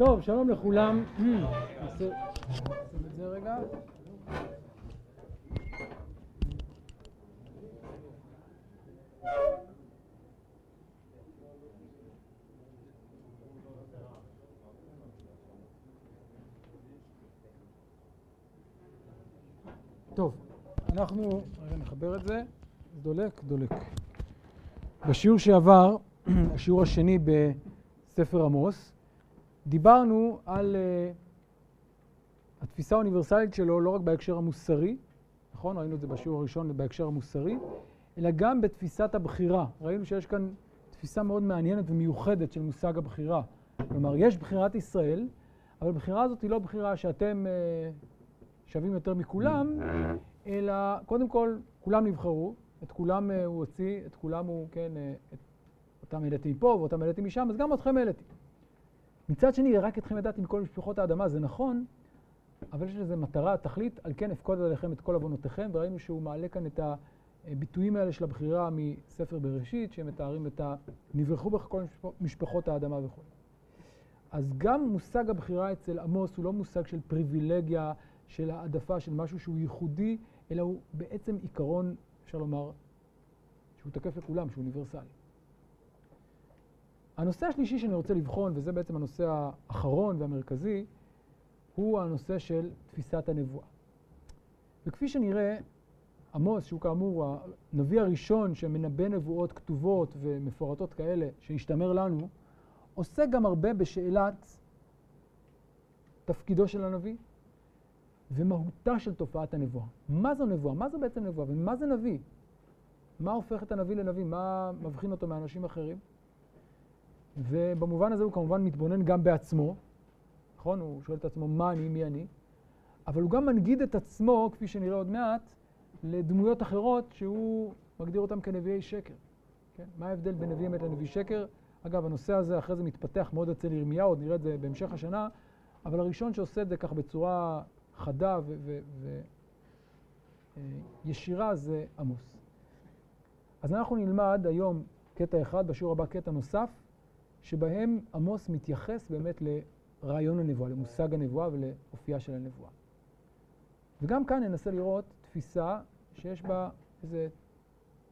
טוב, שלום לכולם. טוב, אנחנו, רגע נחבר את זה, דולק, דולק. בשיעור שעבר, השיעור השני בספר עמוס, דיברנו על uh, התפיסה האוניברסלית שלו לא רק בהקשר המוסרי, נכון? ראינו את זה בשיעור הראשון בהקשר המוסרי, אלא גם בתפיסת הבחירה. ראינו שיש כאן תפיסה מאוד מעניינת ומיוחדת של מושג הבחירה. כלומר, יש בחירת ישראל, אבל הבחירה הזאת היא לא בחירה שאתם uh, שווים יותר מכולם, אלא קודם כל, כולם נבחרו, את כולם uh, הוא הוציא, את כולם הוא, כן, uh, את אותם העליתי מפה ואותם העליתי משם, אז גם אתכם העליתי. מצד שני, רק אתכם ידעתי מכל משפחות האדמה, זה נכון, אבל יש לזה מטרה, תכלית, על כן אפקוד עליכם את כל עוונותיכם, וראינו שהוא מעלה כאן את הביטויים האלה של הבחירה מספר בראשית, שמתארים את ה... נברחו בך כל משפחות האדמה וכו'. אז גם מושג הבחירה אצל עמוס הוא לא מושג של פריבילגיה, של העדפה, של משהו שהוא ייחודי, אלא הוא בעצם עיקרון, אפשר לומר, שהוא תקף לכולם, שהוא אוניברסלי. הנושא השלישי שאני רוצה לבחון, וזה בעצם הנושא האחרון והמרכזי, הוא הנושא של תפיסת הנבואה. וכפי שנראה, עמוס, שהוא כאמור הנביא הראשון שמנבא נבואות כתובות ומפורטות כאלה, שהשתמר לנו, עוסק גם הרבה בשאלת תפקידו של הנביא ומהותה של תופעת הנבואה. מה זו נבואה? מה זו בעצם נבואה? ומה זה נביא? מה הופך את הנביא לנביא? מה מבחין אותו מאנשים אחרים? ובמובן הזה הוא כמובן מתבונן גם בעצמו, נכון? הוא שואל את עצמו מה אני, מי אני, אבל הוא גם מנגיד את עצמו, כפי שנראה עוד מעט, לדמויות אחרות שהוא מגדיר אותן כנביאי שקר. כן? מה ההבדל בין נביא אמת לנביא שקר? אגב, הנושא הזה אחרי זה מתפתח מאוד אצל ירמיהו, עוד נראה את זה בהמשך השנה, אבל הראשון שעושה את זה ככה בצורה חדה וישירה זה עמוס. אז אנחנו נלמד היום קטע אחד, בשיעור הבא קטע נוסף, שבהם עמוס מתייחס באמת לרעיון הנבואה, למושג הנבואה ולאופייה של הנבואה. וגם כאן ננסה לראות תפיסה שיש בה איזה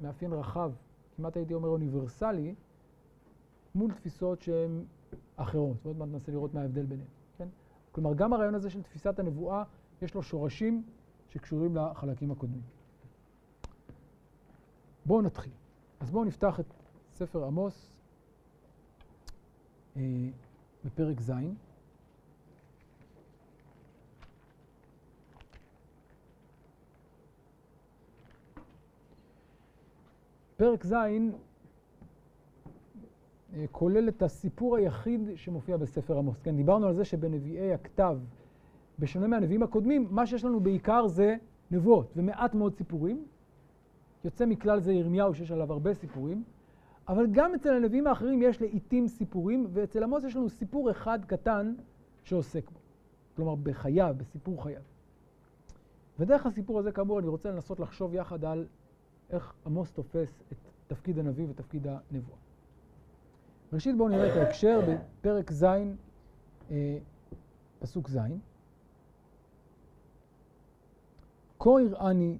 מאפיין רחב, כמעט הייתי אומר אוניברסלי, מול תפיסות שהן אחרות. ועוד מעט ננסה לראות מה ההבדל ביניהן. כן? כלומר, גם הרעיון הזה של תפיסת הנבואה, יש לו שורשים שקשורים לחלקים הקודמים. בואו נתחיל. אז בואו נפתח את ספר עמוס, בפרק ז'. פרק ז' אה, כולל את הסיפור היחיד שמופיע בספר עמוס. כן, דיברנו על זה שבנביאי הכתב, בשונה מהנביאים הקודמים, מה שיש לנו בעיקר זה נבואות ומעט מאוד סיפורים. יוצא מכלל זה ירמיהו שיש עליו הרבה סיפורים. אבל גם אצל הנביאים האחרים יש לעיתים סיפורים, ואצל עמוס יש לנו סיפור אחד קטן שעוסק בו. כלומר, בחייו, בסיפור חייו. ודרך הסיפור הזה, כאמור, אני רוצה לנסות לחשוב יחד על איך עמוס תופס את תפקיד הנביא ותפקיד הנבואה. ראשית בואו נראה את ההקשר בפרק ז', אה, פסוק ז'. כה יראני,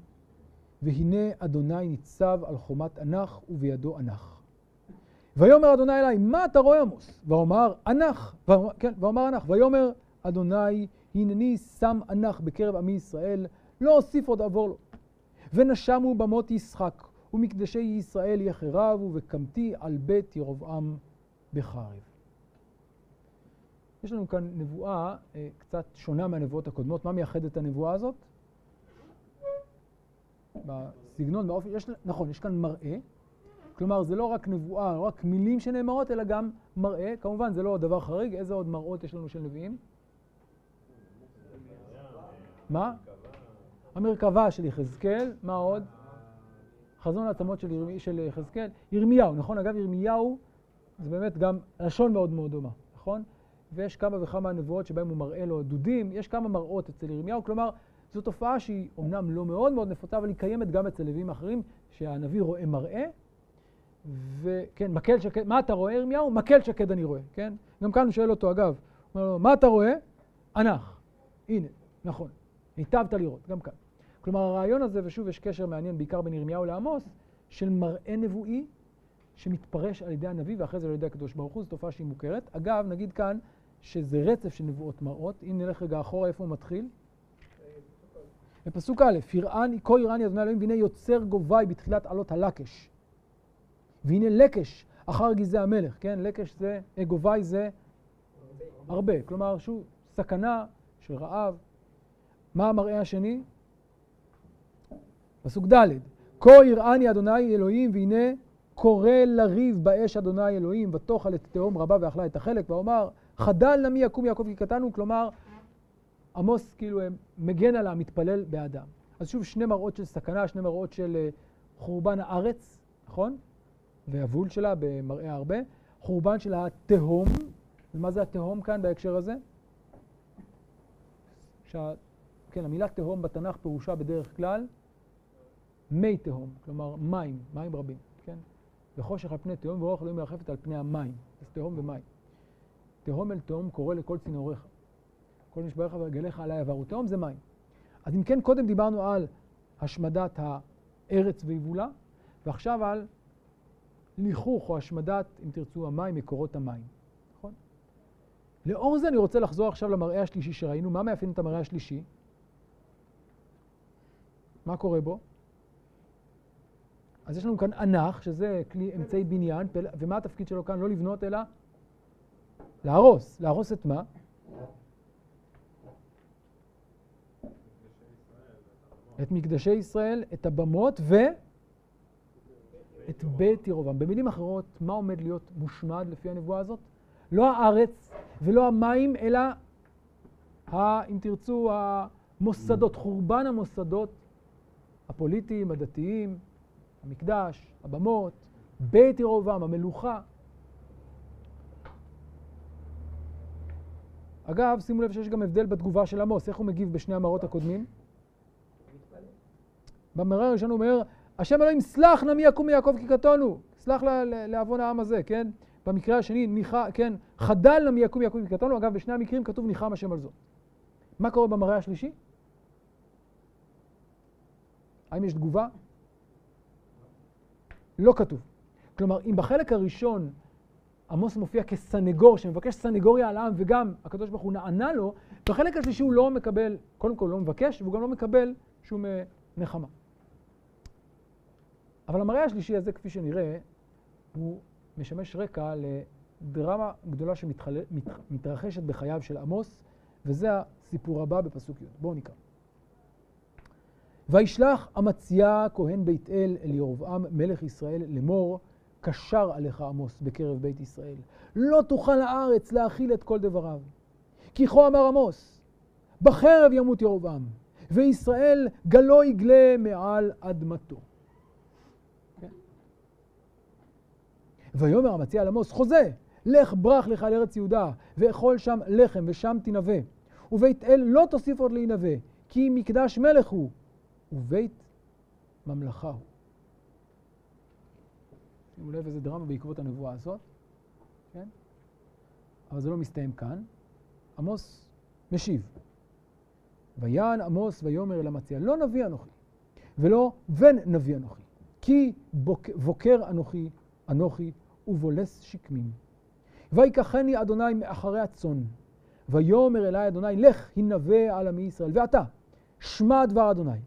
והנה אדוני ניצב על חומת ענך ובידו ענך. ויאמר אדוני אלי, מה אתה רואה עמוס? ואומר, אנח, כן, ואומר אנח, ויאמר אדוני, הנני שם אנח בקרב עמי ישראל, לא אוסיף עוד עבור לו. ונשמו במות ישחק, ומקדשי ישראל יחרבו, וקמתי על בית ירבעם בחרב. יש לנו כאן נבואה אה, קצת שונה מהנבואות הקודמות. מה מייחד את הנבואה הזאת? בסגנון, באופן, יש, נכון, יש כאן מראה, כלומר, זה לא רק נבואה, לא רק מילים שנאמרות, אלא גם מראה. כמובן, זה לא דבר חריג. איזה עוד מראות יש לנו של נביאים? מה? המרכבה של יחזקאל. מה עוד? חזון העצמות של יחזקאל. ירמיהו, נכון? אגב, ירמיהו זה באמת גם לשון מאוד מאוד דומה, נכון? ויש כמה וכמה נבואות שבהם הוא מראה לו דודים. יש כמה מראות אצל ירמיהו. כלומר, זו תופעה שהיא אומנם לא מאוד מאוד נפוצה, אבל היא קיימת גם אצל נביאים אחרים, שהנביא רואה מראה. וכן, מקל שקד, מה אתה רואה ירמיהו? מקל שקד אני רואה, כן? גם כאן הוא שואל אותו, אגב, אומר לו, מה אתה רואה? אנח. הנה, נכון. היטבת לראות, גם כאן. כלומר, הרעיון הזה, ושוב יש קשר מעניין בעיקר בין ירמיהו לעמוס, של מראה נבואי שמתפרש על ידי הנביא ואחרי זה על ידי הקדוש ברוך הוא, זו תופעה שהיא מוכרת. אגב, נגיד כאן שזה רצף של נבואות מראות. אם נלך רגע אחורה, איפה הוא מתחיל? בפסוק א', כה יראני אדוני אלוהים, והנה יוצר גובי בתחילת עלות הלקש. והנה לקש אחר גזעי המלך, כן? לקש זה, אה, גובי זה הרבה. כלומר, שוב, סכנה של רעב. מה המראה השני? פסוק ד', כה יראני אדוני אלוהים, והנה קורא לריב באש אדוני אלוהים, ותאכל את תהום רבה ואכלה את החלק, ואומר, חדל נמי יקום יעקב כי קטנו, כלומר, עמוס כאילו מגן על המתפלל באדם. אז שוב, שני מראות של סכנה, שני מראות של אה, חורבן הארץ, נכון? והבול שלה במראה הרבה. חורבן של התהום, ומה זה התהום כאן בהקשר הזה? שה... כן, המילה תהום בתנ"ך פירושה בדרך כלל מי תהום, כלומר מים, מים רבים, כן? וחושך על פני תהום ורוח אלוהים מרחפת על פני המים, אז תהום ומים. תהום אל תהום קורא לכל צינוריך. כל משבריך ורגליך עלי עברו. תהום זה מים. אז אם כן, קודם דיברנו על השמדת הארץ ויבולה, ועכשיו על ליכוך או השמדת, אם תרצו, המים, מקורות המים. נכון? לאור זה אני רוצה לחזור עכשיו למראה השלישי שראינו. מה מאפיין את המראה השלישי? מה קורה בו? אז יש לנו כאן אנח, שזה כלי אמצעי בניין, ומה התפקיד שלו כאן? לא לבנות, אלא להרוס. להרוס את מה? את מקדשי ישראל, את הבמות ואת בית ירובעם. במילים אחרות, מה עומד להיות מושמד לפי הנבואה הזאת? לא הארץ ולא המים, אלא, ה, אם תרצו, המוסדות, חורבן המוסדות הפוליטיים, הדתיים, המקדש, הבמות, בית ירובעם, המלוכה. אגב, שימו לב שיש גם הבדל בתגובה של עמוס, איך הוא מגיב בשני המראות הקודמים? במראה הראשון הוא אומר, השם אלוהים סלח נא מי יקום מיעקב כי קטונו, סלח לעוון העם הזה, כן? במקרה השני, ניחה, כן, חדל נא מי יקום מיעקב כי קטונו, אגב, בשני המקרים כתוב ניחם השם על זאת. מה קורה במראה השלישי? האם יש תגובה? לא כתוב. כלומר, אם בחלק הראשון עמוס מופיע כסנגור שמבקש סנגוריה על העם וגם הקדוש ברוך הוא נענה לו, בחלק השלישי הוא לא מקבל, קודם כל לא מבקש והוא גם לא מקבל שום אה, נחמה. אבל המראה השלישי הזה, כפי שנראה, הוא משמש רקע לדרמה גדולה שמתרחשת בחייו של עמוס, וזה הסיפור הבא בפסוק י'. בואו נקרא. וישלח אמציה כהן בית אל אל ירבעם מלך ישראל לאמור, קשר עליך עמוס בקרב בית ישראל. לא תוכל הארץ להכיל את כל דבריו. כי כה אמר עמוס, בחרב ימות ירבעם, וישראל גלו יגלה מעל אדמתו. ויאמר אמציה לעמוס, חוזה, לך ברח לך לארץ יהודה, ואכול שם לחם, ושם תנבא. ובית אל לא תוסיף עוד להינבא, כי מקדש מלך הוא, ובית ממלכה הוא. שימו לב איזה דרמה בעקבות הנבואה הזאת, כן? אבל זה לא מסתיים כאן. עמוס משיב. ויען עמוס ויאמר אל אמציה, לא נביא אנוכי, ולא בן נביא אנוכי, כי בוקר אנוכי, אנוכי ובולס שקמים. ויקחני אדוני מאחרי הצאן, ויאמר אלי אדוני, לך הנבא על עמי ישראל. ואתה, שמע דבר אדוני.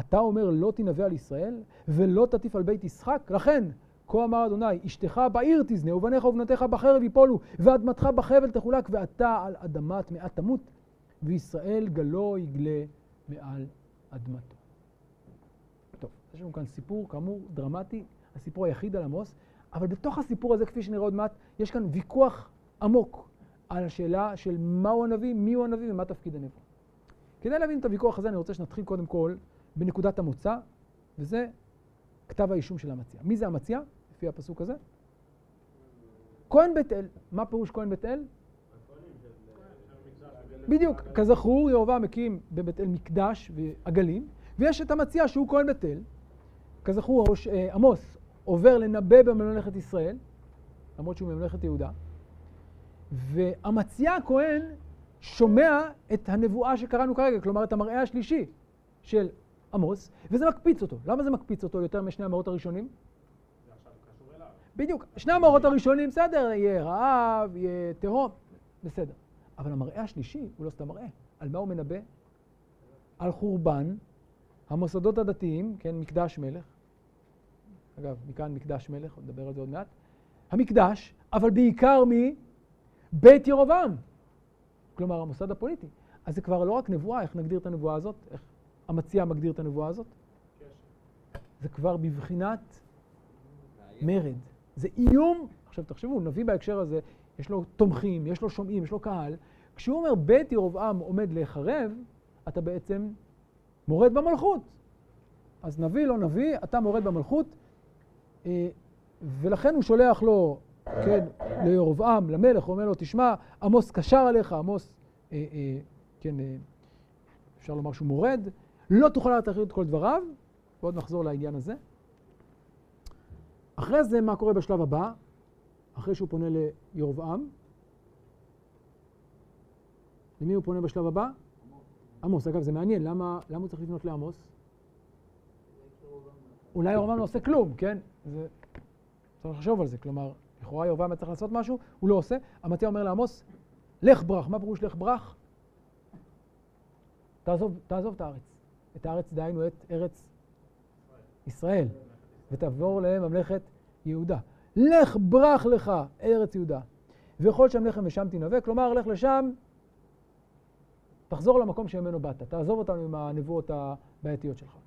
אתה אומר לא תנבא על ישראל, ולא תטיף על בית ישחק? לכן, כה אמר אדוני, אשתך בעיר תזנה, ובניך ובנותיך בחרב יפולו, ואדמתך בחבל תחולק, ואתה על אדמת מעט תמות, וישראל גלו יגלה מעל אדמתו. טוב, יש לנו כאן סיפור, כאמור, דרמטי, הסיפור היחיד על עמוס, אבל בתוך הסיפור הזה, כפי שנראה עוד מעט, יש כאן ויכוח עמוק על השאלה של מהו הנביא, מיהו הנביא ומה תפקיד הנביא. כדי להבין את הוויכוח הזה, אני רוצה שנתחיל קודם כל בנקודת המוצא, וזה כתב האישום של המציע. מי זה המציע, לפי הפסוק הזה? כהן בית אל. מה פירוש כהן בית אל? בדיוק, כזכור, יהובה מקים בבית אל מקדש ועגלים, ויש את המציע שהוא כהן בית אל. כזכור, אה, עמוס עובר לנבא בממלכת ישראל, למרות שהוא ממלכת יהודה, ואמציה הכהן שומע את הנבואה שקראנו כרגע, כלומר את המראה השלישי של עמוס, וזה מקפיץ אותו. למה זה מקפיץ אותו יותר משני המאורות הראשונים? בדיוק. שני המאורות הראשונים, בסדר, יהיה רעב, יהיה תהום, בסדר. אבל המראה השלישי הוא לא סתם מראה. על מה הוא מנבא? על חורבן המוסדות הדתיים, כן, מקדש מלך. אגב, מכאן מקדש מלך, נדבר על זה עוד מעט. המקדש, אבל בעיקר מבית ירובעם. כלומר, המוסד הפוליטי. אז זה כבר לא רק נבואה, איך נגדיר את הנבואה הזאת? איך המציע מגדיר את הנבואה הזאת? זה כבר בבחינת מרד. זה איום. עכשיו תחשבו, נביא בהקשר הזה, יש לו תומכים, יש לו שומעים, יש לו קהל. כשהוא אומר בית ירבעם עומד להיחרב, אתה בעצם מורד במלכות. אז נביא, לא נביא, אתה מורד במלכות, ולכן הוא שולח לו, כן, לירבעם, למלך, הוא אומר לו, תשמע, עמוס קשר עליך, עמוס, אה, אה, כן, אפשר לומר שהוא מורד, לא תוכל לתחרר את כל דבריו, ועוד נחזור לעניין הזה. אחרי זה, מה קורה בשלב הבא? אחרי שהוא פונה לירבעם, למי הוא פונה בשלב הבא? עמוס. אגב, זה מעניין, למה, למה הוא צריך לפנות לעמוס? אולי ירבעם לא עושה כלום, כן? זה... צריך לחשוב על זה. כלומר, לכאורה ירבעם היה צריך לעשות משהו, הוא לא עושה. המציע אומר לעמוס, לך ברח. מה פירוש לך ברח? תעזוב, תעזוב את הארץ. את הארץ, דהיינו את ארץ ישראל, ותעבור לממלכת יהודה. לך ברח לך ארץ יהודה, ויכול שם לחם ושם תנבא, כלומר, לך לשם, תחזור למקום שממנו באת, תעזוב אותנו עם הנבואות הבעייתיות שלך.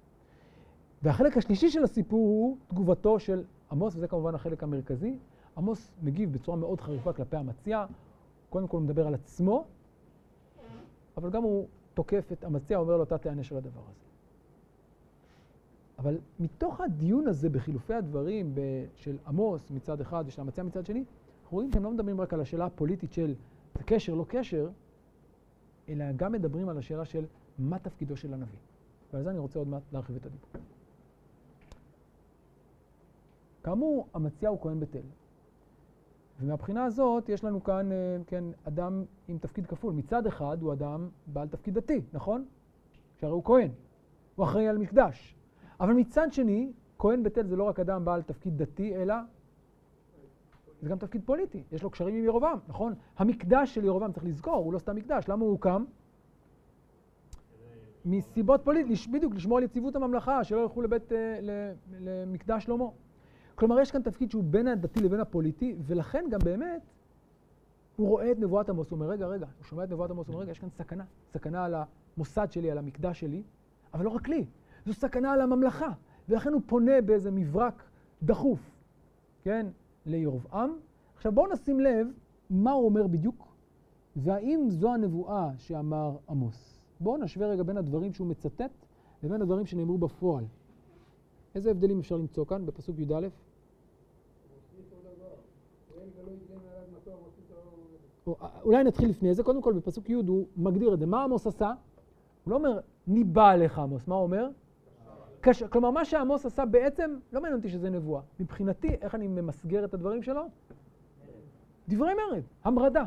והחלק השלישי של הסיפור הוא תגובתו של עמוס, וזה כמובן החלק המרכזי. עמוס מגיב בצורה מאוד חריפה כלפי המציע, קודם כל הוא מדבר על עצמו, אבל גם הוא תוקף את המציע, אומר לו, אתה תיענש על הדבר הזה. אבל מתוך הדיון הזה בחילופי הדברים של עמוס מצד אחד ושל המציע מצד שני, אנחנו רואים שהם לא מדברים רק על השאלה הפוליטית של זה קשר, לא קשר, אלא גם מדברים על השאלה של מה תפקידו של הנביא. ועל זה אני רוצה עוד מעט להרחיב את הדיבור. כאמור, המציע הוא כהן בית אל. ומהבחינה הזאת יש לנו כאן, אה, כן, אדם עם תפקיד כפול. מצד אחד הוא אדם בעל תפקיד דתי, נכון? שהרי הוא כהן. הוא אחראי על מקדש. אבל מצד שני, כהן בית אל זה לא רק אדם בעל תפקיד דתי, אלא זה גם תפקיד פוליטי. יש לו קשרים עם ירובעם, נכון? המקדש של ירובעם, צריך לזכור, הוא לא סתם מקדש. למה הוא הוקם? מסיבות פוליטיות, בדיוק, לשמור על יציבות הממלכה, שלא ילכו לבית, אה, למקדש שלמה. כלומר, יש כאן תפקיד שהוא בין הדתי לבין הפוליטי, ולכן גם באמת הוא רואה את נבואת עמוס, הוא אומר, רגע, רגע, הוא שומע את נבואת עמוס, הוא אומר, רגע, יש כאן סכנה. סכנה על המוסד שלי, על המקדש שלי, אבל לא רק לי, זו סכנה על הממלכה. ולכן הוא פונה באיזה מברק דחוף, כן, לירבעם. עכשיו בואו נשים לב מה הוא אומר בדיוק, והאם זו הנבואה שאמר עמוס. בואו נשווה רגע בין הדברים שהוא מצטט לבין הדברים שנאמרו בפועל. איזה הבדלים אפשר למצוא כאן בפסוק י"א? אולי נתחיל לפני זה, קודם כל בפסוק י' הוא מגדיר את זה. מה עמוס עשה? הוא לא אומר, ניבא עליך עמוס, מה הוא אומר? קש... כלומר, מה שעמוס עשה בעצם, לא מעניין אותי שזה נבואה. מבחינתי, איך אני ממסגר את הדברים שלו? דברי מרד, המרדה.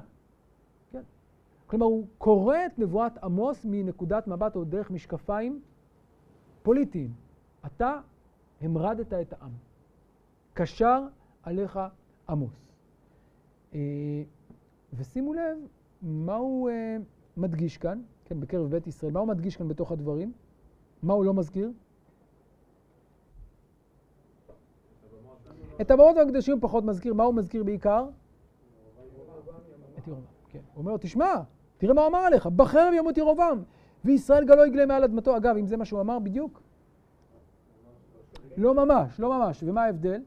כן. כלומר, הוא קורא את נבואת עמוס מנקודת מבט או דרך משקפיים פוליטיים. אתה המרדת את העם. קשר עליך עמוס. ושימו לב מה הוא אה, מדגיש כאן, כן, בקרב בית ישראל, מה הוא מדגיש כאן בתוך הדברים? מה הוא לא מזכיר? את הבאות והקדשים הוא פחות מזכיר, מה הוא מזכיר בעיקר? את ירובעם, כן. הוא אומר לו, תשמע, תראה מה הוא אמר עליך, בחרב ימות ירובעם, וישראל גלו יגלה מעל אדמתו. אגב, אם זה מה שהוא אמר בדיוק? לא ממש, לא ממש. ומה ההבדל?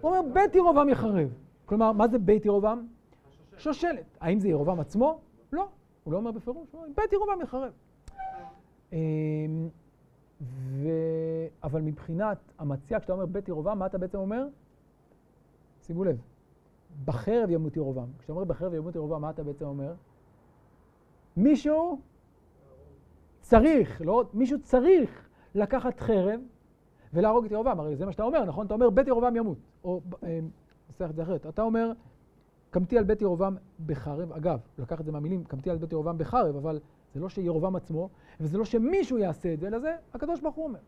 הוא אומר, בית ירובעם יחרב. כלומר, מה זה בית ירובעם? שושלת. האם זה ירובעם עצמו? לא. הוא לא אומר בפירוש, הוא אומר, בית ירובעם יחרב. אמ, ו... אבל מבחינת המציע, כשאתה אומר בית ירובעם, מה אתה בעצם אומר? שימו לב, בחרב ימות ירובעם. כשאתה אומר בחרב ימות ירובעם, מה אתה בעצם אומר? מישהו צריך, לא, מישהו צריך לקחת חרב ולהרוג את ירובעם. הרי זה מה שאתה אומר, נכון? אתה אומר בית ירובעם ימות. או, אה, נסח את זה אחרת. אתה אומר, קמתי על בית ירובעם בחרב, אגב, לקח את זה מהמילים, קמתי על בית ירובעם בחרב, אבל זה לא שירובעם עצמו, וזה לא שמישהו יעשה את זה, אלא זה הקדוש ברוך הוא אומר.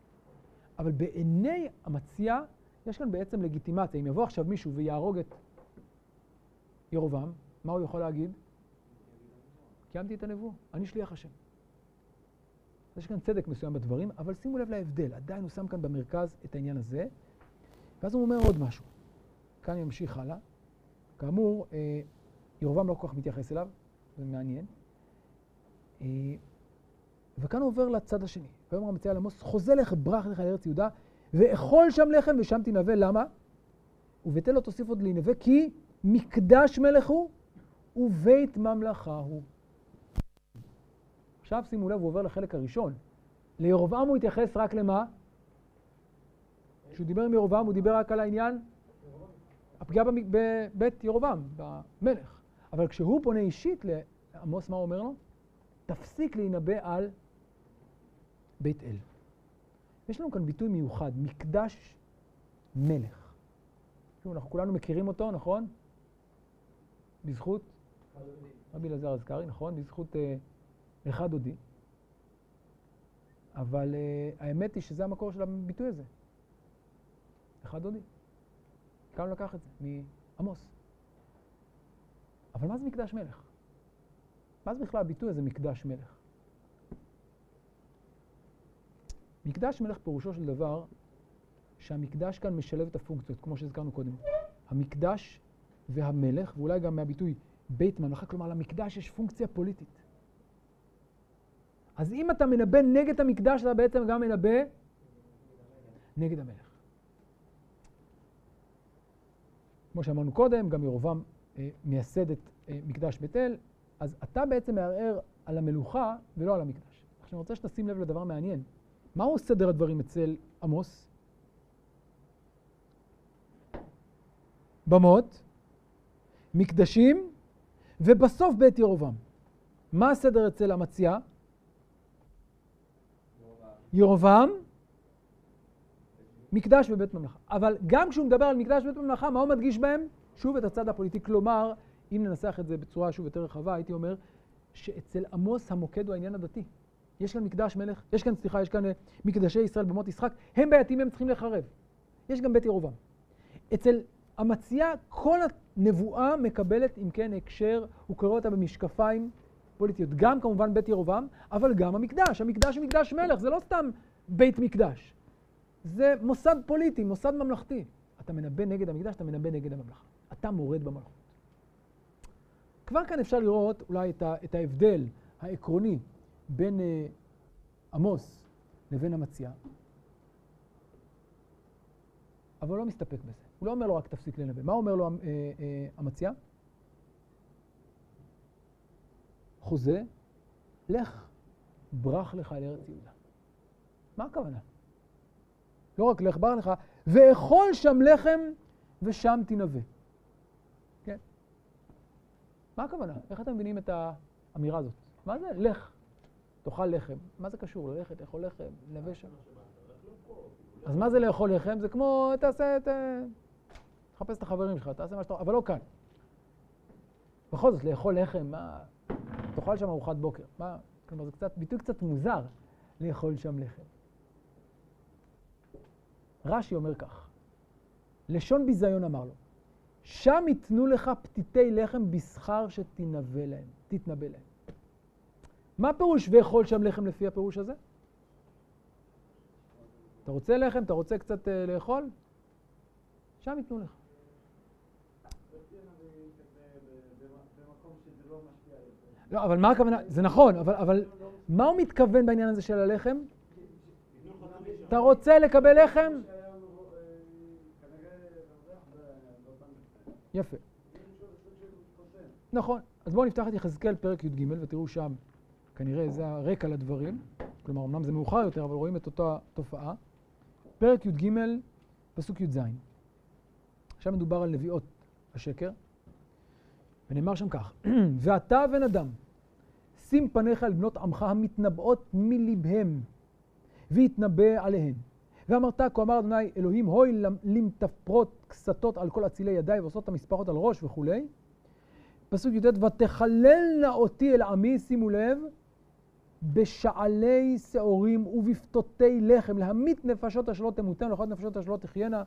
אבל בעיני המציע, יש כאן בעצם לגיטימציה. אם יבוא עכשיו מישהו ויהרוג את ירובעם, מה הוא יכול להגיד? קיימתי את הנבואה, אני שליח השם. יש כאן צדק מסוים בדברים, אבל שימו לב להבדל, עדיין הוא שם כאן במרכז את העניין הזה, ואז הוא אומר עוד משהו. כאן אני ממשיך הלאה. כאמור, אה, ירובעם לא כל כך מתייחס אליו, זה מעניין. אה, וכאן הוא עובר לצד השני. ויאמר המציע לעמוס, חוזה לך, ברח לך לארץ יהודה, ואכול שם לחם ושם תנבא. למה? ובתל לא תוסיף עוד להנבא, כי מקדש מלך הוא ובית ממלכה הוא. עכשיו שימו לב, הוא עובר לחלק הראשון. לירובעם הוא התייחס רק למה? כשהוא דיבר עם ירובעם הוא דיבר רק על העניין הפגיעה בבית ירובעם, במלך. אבל כשהוא פונה אישית לעמוס, מה הוא אומר לו? תפסיק להינבא על בית אל. יש לנו כאן ביטוי מיוחד, מקדש מלך. אנחנו כולנו מכירים אותו, נכון? בזכות רבי אלעזר אזכרי, נכון? בזכות אה, אחד דודי. אבל אה, האמת היא שזה המקור של הביטוי הזה. אחד דודי. הוא לקח את זה, מעמוס. אבל מה זה מקדש מלך? מה זה בכלל הביטוי הזה, מקדש מלך? מקדש מלך פירושו של דבר שהמקדש כאן משלב את הפונקציות, כמו שהזכרנו קודם. המקדש והמלך, ואולי גם מהביטוי בית ממלכה, כלומר למקדש יש פונקציה פוליטית. אז אם אתה מנבא נגד המקדש, אתה בעצם גם מנבא נגד המלך. כמו שאמרנו קודם, גם ירובעם אה, מייסד את אה, מקדש בית אל, אז אתה בעצם מערער על המלוכה ולא על המקדש. עכשיו אני רוצה שתשים לב לדבר מעניין. מהו סדר הדברים אצל עמוס? במות, מקדשים, ובסוף בית ירובעם. מה הסדר אצל המציע? ירובעם, מקדש ובית ממלכה. אבל גם כשהוא מדבר על מקדש ובית ממלכה, מה הוא מדגיש בהם? שוב את הצד הפוליטי. כלומר, אם ננסח את זה בצורה שוב יותר רחבה, הייתי אומר שאצל עמוס המוקד הוא העניין הדתי. יש כאן מקדש מלך, יש כאן, סליחה, יש כאן אה, מקדשי ישראל במות ישחק, הם בעייתיים, הם צריכים לחרב. יש גם בית ירובעם. אצל המציע, כל הנבואה מקבלת, אם כן, הקשר, הוא קורא אותה במשקפיים פוליטיות. גם כמובן בית ירובעם, אבל גם המקדש. המקדש הוא מקדש מלך, זה לא סתם בית מקדש. זה מוסד פוליטי, מוסד ממלכתי. אתה מנבא נגד המקדש, אתה מנבא נגד הממלכה. אתה מורד במלכות. כבר כאן אפשר לראות אולי את, ה, את ההבדל העקרוני בין אה, עמוס לבין המציע, אבל הוא לא מסתפק בזה. הוא לא אומר לו רק תפסיק לנבא. מה אומר לו אה, אה, המציע? חוזה, לך, ברח לך אל ארץ יהודה. מה הכוונה? לא רק לך, ברח לך, ואכול שם לחם ושם תנבא. כן? מה הכוונה? איך אתם מבינים את האמירה הזאת? מה זה לך, תאכל לחם? מה זה קשור? ללכת, לאכול לחם, לנבא שם? אז מה זה לאכול לחם? זה כמו, תעשה את... תחפש את החברים שלך, תעשה מה שאתה... אבל לא כאן. בכל זאת, לאכול לחם, מה... תאכל שם ארוחת בוקר. מה? כלומר, זה קצת, ביטוי קצת מוזר, לאכול שם לחם. רש"י אומר כך, לשון ביזיון אמר לו, שם ייתנו לך פתיתי לחם בשכר שתנבא להם, תתנבא להם. מה פירוש ואכול שם לחם לפי הפירוש הזה? אתה רוצה לחם? אתה רוצה קצת uh, לאכול? שם ייתנו לך. לא, אבל מה הכוונה? זה נכון, אבל, אבל מה הוא מתכוון בעניין הזה של הלחם? אתה רוצה לקבל לחם? יפה. נכון. אז בואו נפתח את יחזקאל פרק י"ג ותראו שם, כנראה זה הרקע לדברים. כלומר, אמנם זה מאוחר יותר, אבל רואים את אותה תופעה. פרק י"ג, פסוק י"ז. עכשיו מדובר על נביאות השקר, ונאמר שם כך: ואתה בן אדם, שים פניך אל בנות עמך המתנבאות מלבהם, והתנבא עליהן, ואמרת כה אמר אדוני אלוהים הוי למתפרות קסתות על כל אצילי ידיי ועושות את המספרות על ראש וכולי. פסוק י"ט ותכללנה אותי אל עמי, שימו לב, בשעלי שעורים ובפתותי לחם, להמית נפשות אשר לא תמותן, לאכול נפשות אשר לא תחיינה,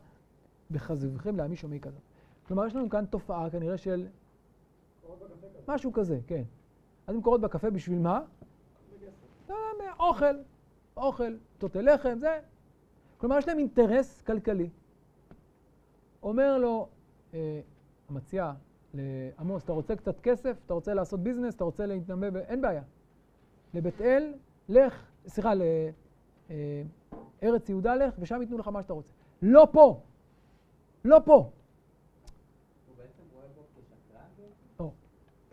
בכזבכם להמי שומעי כזה. כלומר, יש לנו כאן תופעה כנראה של... משהו כזה, כן. אז הן קורות בקפה בשביל מה? לא, אוכל, אוכל, תותי לחם, זה. כלומר, יש להם אינטרס כלכלי. אומר לו אה, המציע לעמוס, אתה רוצה קצת כסף? אתה רוצה לעשות ביזנס? אתה רוצה להתנבא? אין בעיה. לבית אל, לך, סליחה, לארץ יהודה לך, ושם ייתנו לך מה שאתה רוצה. לא פה. לא פה.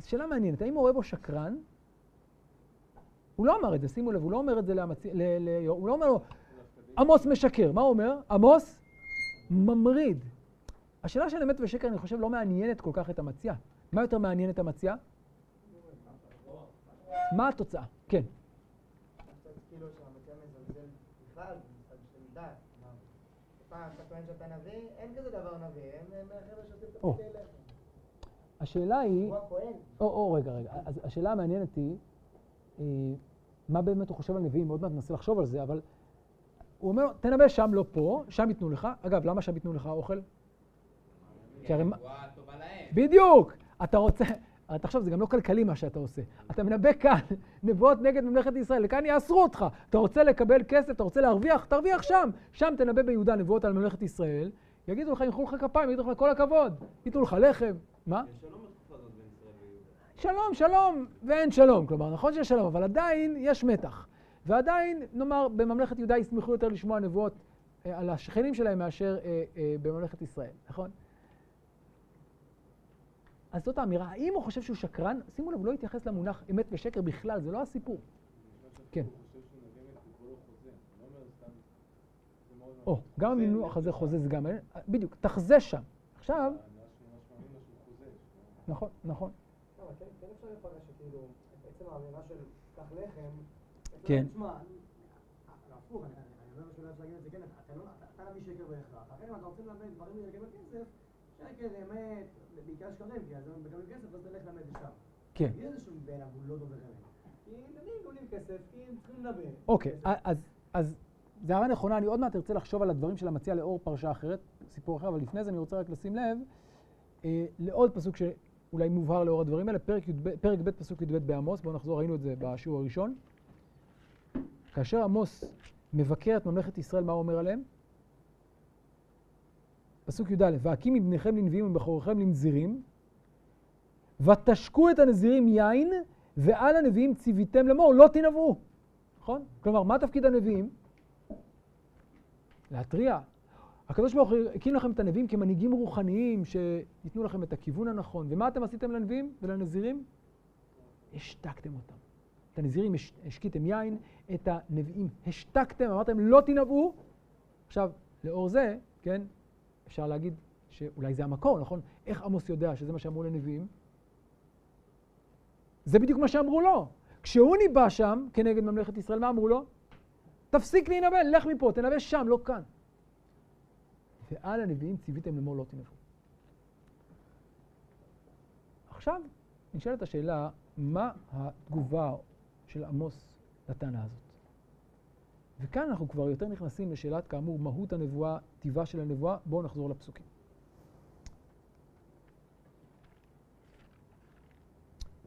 שאלה מעניינת, האם הוא רואה בו שקרן? הוא לא אמר את זה, שימו לב, הוא לא אומר את זה לאמצי... הוא לא אומר לו, עמוס משקר. מה הוא אומר? עמוס ממריד. השאלה של אמת ושקר, אני חושב, לא מעניינת כל כך את המציע. מה יותר מעניין את המציע? מה התוצאה? כן. השאלה היא... או, או, רגע, רגע. השאלה המעניינת היא, אה, מה באמת הוא חושב על נביאים? עוד מעט ננסה לחשוב על זה, אבל הוא אומר, תנבא שם, לא פה, שם ייתנו לך. אגב, למה שם ייתנו לך אוכל? כי הרי... בדיוק! אתה רוצה... תחשוב, זה גם לא כלכלי מה שאתה עושה. אתה מנבא כאן נבואות נגד ממלכת ישראל, לכאן יאסרו אותך. אתה רוצה לקבל כסף, אתה רוצה להרוויח, תרוויח שם. שם תנבא ביהודה נבואות על ממלכת ישראל, יגידו לך, ימחאו לך כפיים, יגידו לך כל הכבוד, ייתנו לך לחם. מה? שלום, שלום, ואין שלום. כלומר, נכון שיש שלום, אבל עדיין יש מתח. ועדיין, נאמר, בממלכת יהודה ישמחו יותר לשמוע נבואות אה, על השכנים שלהם מאשר אה, אה, בממלכת ישראל, נכון? אז זאת האמירה. האם הוא חושב שהוא שקרן? שימו לב, הוא לא התייחס למונח אמת ושקר בכלל, זה לא הסיפור. כן. או, גם המינוח הזה חוזה זה גם... בדיוק, תחזה שם. עכשיו... נכון, נכון. לא, כן, כן אפשר לפרש שכאילו, בעצם האמירה של קח לחם, כן. הפוך, אני אומר שאולי אפשר להגיד את זה, כן, אתה נביא שקר בהכרח. לכן אם אתה רוצה ללמד דברים לגבי כסף, שקר, אמת, בעיקר שקרים, כי אז הם מקבלים כסף, אז תלך ללמד שם. כן. אין איזשהו בן אדם, הוא לא דובר אמת. כי נביאים גולים כסף, כי הם צריכים ללמד. אוקיי, אז זה הערה נכונה, אני עוד מעט ארצה לחשוב על הדברים של המציע לאור פרשה אחרת, סיפור אחר, אבל לפני זה אני רוצה רק לשים לב אה, לעוד פסוק שאולי מובהר לאור הדברים האלה, פרק ב' פסוק י"ב בעמוס, בואו נחזור, ראינו את זה בשיעור הראשון. כאשר עמוס מבקר את ממלכת ישראל, מה הוא אומר עליהם? פסוק י"א, והקים מבניכם לנביאים ובכוריכם לנזירים, ותשקו את הנזירים יין, ועל הנביאים ציוויתם לאמור, לא תנבאו. נכון? כלומר, מה תפקיד הנביאים? להתריע. הקדוש ברוך הוא הקים לכם את הנביאים כמנהיגים רוחניים שייתנו לכם את הכיוון הנכון. ומה אתם עשיתם לנביאים ולנזירים? השתקתם אותם. את הנזירים השקיתם יין, את הנביאים השתקתם, אמרתם לא תנבאו. עכשיו, לאור זה, כן, אפשר להגיד שאולי זה המקור, נכון? איך עמוס יודע שזה מה שאמרו לנביאים? זה בדיוק מה שאמרו לו. כשהוא ניבא שם כנגד ממלכת ישראל, מה אמרו לו? תפסיק להינבא, לך מפה, תנבא שם, לא כאן. ועל הנביאים ציוויתם לאמור לא תנבאו. עכשיו נשאלת השאלה, מה התגובה של עמוס לטענה הזאת? וכאן אנחנו כבר יותר נכנסים לשאלת, כאמור, מהות הנבואה, טיבה של הנבואה. בואו נחזור לפסוקים.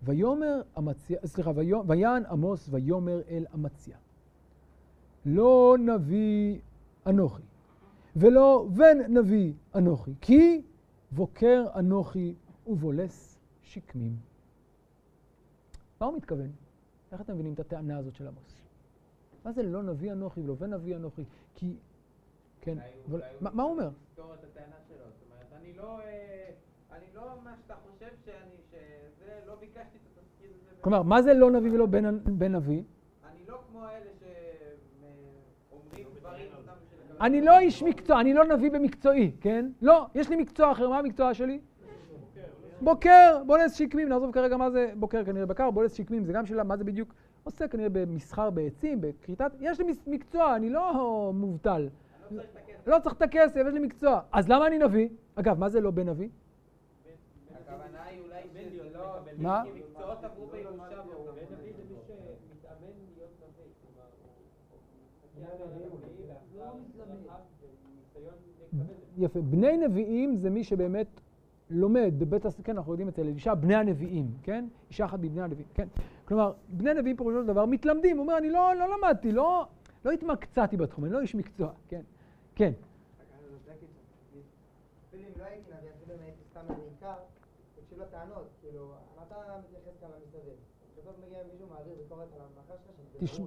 ויאמר אמציה, סליחה, ויען עמוס ויאמר אל אמציה. לא נביא אנוכי, ולא בן נביא אנוכי, כי בוקר אנוכי ובולס שקמים. מה הוא מתכוון? איך אתם מבינים את הטענה הזאת של עמוס? מה זה לא נביא אנוכי ולא בן נביא אנוכי? כי... כן, אבל מה הוא אומר? לפתור את הטענה שלו. זאת אומרת, אני לא... אה, אני לא מה שאתה חושב שאני... שזה... לא ביקשתי את התפקיד הזה. כלומר, מה זה לא נביא ולא בן נביא? אני לא כמו אלה שאומרים דברים... אני לא איש מקצוע, אני לא נביא במקצועי, כן? לא, יש לי מקצוע אחר, מה המקצוע שלי? בוקר, בולס שקמים, נעזוב כרגע מה זה בוקר כנראה בקר, בולס שקמים, זה גם שאלה מה זה בדיוק עושה כנראה במסחר בעצים, בכריתת, יש לי מקצוע, אני לא מובטל. הכסף. לא צריך את הכסף, יש לי מקצוע. אז למה אני נביא? אגב, מה זה לא בן נביא? הכוונה היא אולי שזה לא... מה? מקצועות עברו בירושה בן נביא מי שמתאמן להיות זה. יפה. בני נביאים זה מי שבאמת לומד בבית הספר, כן, אנחנו יודעים אצל אלישע, בני הנביאים, כן? אישה אחת מבני הנביאים, כן? כלומר, בני נביאים פירושו של דבר מתלמדים. הוא אומר, אני לא, לא למדתי, לא, לא התמקצעתי בתחום, אני לא איש מקצוע, כן? כן.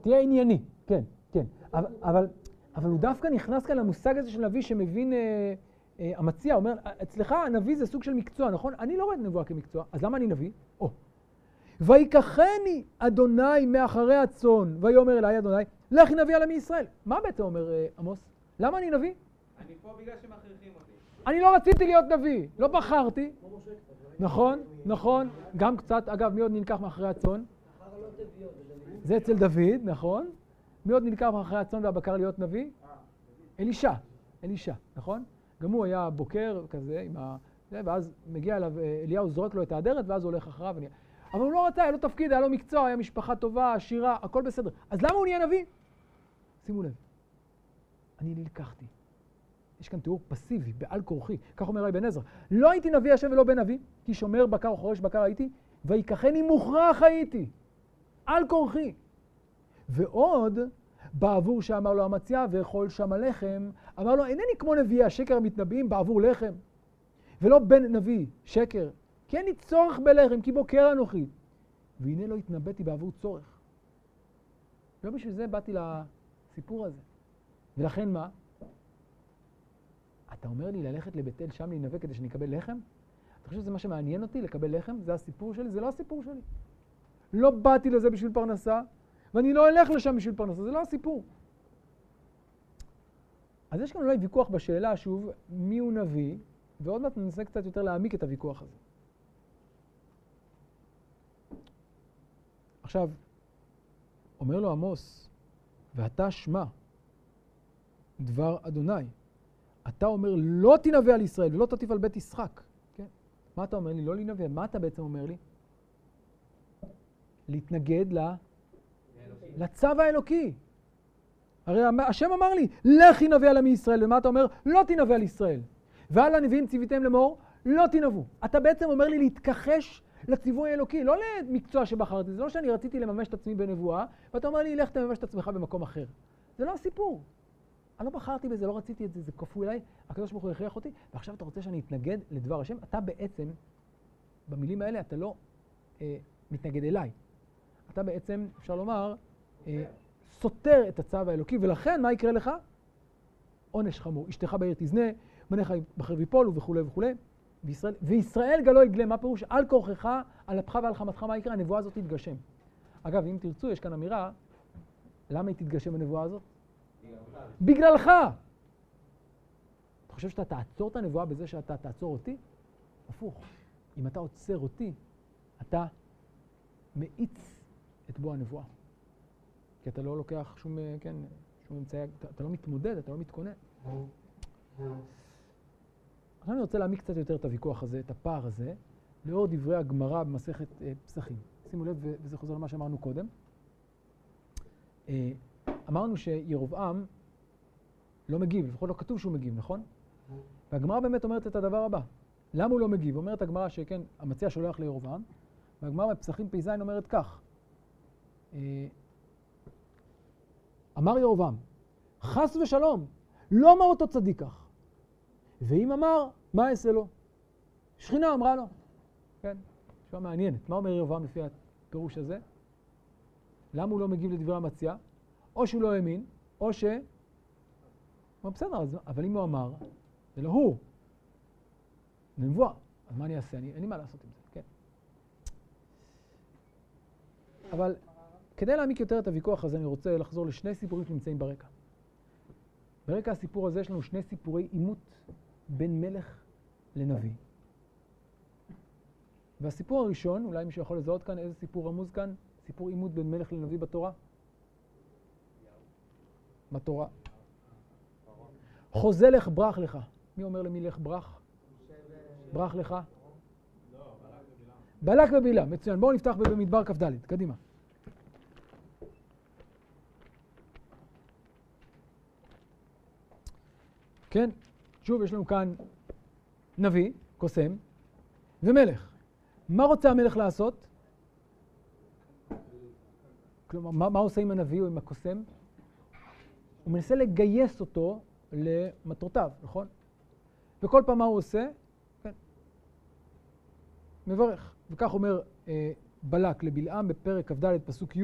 תהיה ענייני, כן, כן. אבל, הוא דווקא נכנס כאן למושג הזה של נביא שמבין, אה, המציע אומר, אצלך הנביא זה סוג של מקצוע, נכון? אני לא רואה את נבואה כמקצוע, אז למה אני נביא? או. ויקחני אדוני מאחרי הצאן, ויאמר אלי אדוני, לכי נביא על עמי ישראל. מה בעצם אומר אה, עמוס? למה אני נביא? אני פה בגלל שמכריחים אותי. אני לא רציתי להיות נביא, לא בחרתי. נכון, נכון, גם קצת, אגב, מי עוד נלקח מאחרי הצאן? זה אצל דוד, נכון. מי עוד נלקח מאחרי הצאן והבקר להיות נביא? אלישע, אלישע, נכון? גם הוא היה בוקר כזה, עם ה... ואז מגיע אליו, אה, אליהו זורק לו את האדרת, ואז הוא הולך אחריו. ונהיה- אבל הוא לא רצה, היה לו תפקיד, היה לו מקצוע, היה משפחה טובה, עשירה, הכל בסדר. אז למה הוא נהיה נביא? שימו לב, אני נלקחתי. יש כאן תיאור פסיבי, בעל כורחי. כך אומר אבן עזרא. לא הייתי נביא השם ולא בן נביא, כי שומר בקר או חורש בקר הייתי, ויקחני מוכרח הייתי. על כורחי. ועוד, בעבור שאמר לו המציע, ואכול שם הלחם, אמר לו, אינני כמו נביאי השקר המתנבאים בעבור לחם, ולא בן נביא, שקר, כי אין לי צורך בלחם, כי בוקר אנוכי. והנה לא התנבאתי בעבור צורך. לא בשביל זה באתי לסיפור הזה. ולכן מה? אתה אומר לי ללכת לבית אל שם להינבא כדי שאני אקבל לחם? אתה חושב שזה מה שמעניין אותי, לקבל לחם? זה הסיפור שלי? זה לא הסיפור שלי. לא באתי לזה בשביל פרנסה, ואני לא אלך לשם בשביל פרנסה, זה לא הסיפור. אז יש כאן אולי ויכוח בשאלה, שוב, מי הוא נביא, ועוד מעט ננסה קצת יותר להעמיק את הוויכוח הזה. עכשיו, אומר לו עמוס, ואתה שמע דבר אדוני. אתה אומר לא תנבא על ישראל ולא תטיף על בית ישחק. כן? מה אתה אומר לי? לא להנבא. מה אתה בעצם אומר לי? להתנגד ל... לצו האלוקי. הרי השם אמר לי, לכי נבא על עמי ישראל, ומה אתה אומר? לא תנבא על ישראל. ועל הנביאים ציוויתם לאמור, לא תנבאו. אתה בעצם אומר לי להתכחש לציווי האלוקי, לא למקצוע שבחרתי, זה לא שאני רציתי לממש את עצמי בנבואה, ואתה אומר לי, לך תממש את עצמך במקום אחר. זה לא הסיפור. אני לא בחרתי בזה, לא רציתי את זה, זה כפו אליי, הקדוש ברוך הוא הכריח אותי, ועכשיו אתה רוצה שאני אתנגד לדבר השם? אתה בעצם, במילים האלה אתה לא אה, מתנגד אליי. אתה בעצם, אפשר לומר, אה, סותר את הצו האלוקי, ולכן מה יקרה לך? עונש חמור. אשתך בעיר תזנה, בניך בחר ויפולו וכולי וכולי. וישראל, וישראל גלו יגלה, מה פירוש? על כורכך, על אפך ועל חמתך, מה יקרה? הנבואה הזאת תתגשם. אגב, אם תרצו, יש כאן אמירה, למה היא תתגשם הנבואה הזאת? בגללך. אתה חושב שאתה תעצור את הנבואה בזה שאתה תעצור אותי? הפוך. אם אתה עוצר אותי, אתה מאיץ את בוא הנבואה. כי אתה לא לוקח שום, אה, כן, שום אמצעי, אתה, אתה לא מתמודד, אתה לא מתכונן. עכשיו אני רוצה להעמיק קצת יותר את הוויכוח הזה, את הפער הזה, לאור דברי הגמרא במסכת אה, פסחים. שימו לב, וזה חוזר למה שאמרנו קודם. אה, אמרנו שירובעם לא מגיב, לפחות לא כתוב שהוא מגיב, נכון? והגמרא באמת אומרת את הדבר הבא. למה הוא לא מגיב? אומרת הגמרא שכן, המציע שולח לירובעם, והגמרא בפסחים פ"ז אומרת כך: אה, אמר ירובעם, חס ושלום, לא אמר אותו צדיק כך. ואם אמר, מה אעשה לו? שכינה אמרה לו. כן, תשובה מעניינת. מה אומר ירובעם לפי הפירוש הזה? למה הוא לא מגיב לדברי המציע? או שהוא לא האמין, או ש... הוא אומר, בסדר, אבל אם הוא אמר, זה לא הוא. זה נבואה. אז מה אני אעשה? אני, אין לי מה לעשות עם זה, כן. אבל כדי להעמיק יותר את הוויכוח הזה, אני רוצה לחזור לשני סיפורים שנמצאים ברקע. ברקע הסיפור הזה יש לנו שני סיפורי עימות בין מלך לנביא. והסיפור הראשון, אולי מישהו יכול לזהות כאן איזה סיפור רמוז כאן? סיפור עימות בין מלך לנביא בתורה? בתורה. חוזה לך ברח לך. מי אומר למי לך ברח? ברח לך? בלק ובלעם, מצוין. בואו נפתח במדבר כ"ד, קדימה. כן, שוב יש לנו כאן נביא, קוסם, ומלך. מה רוצה המלך לעשות? כלומר, מה, מה עושה עם הנביא או עם הקוסם? הוא מנסה לגייס אותו למטרותיו, נכון? וכל פעם מה הוא עושה? כן. מברך. וכך אומר אה, בלק לבלעם בפרק כ"ד פסוק י',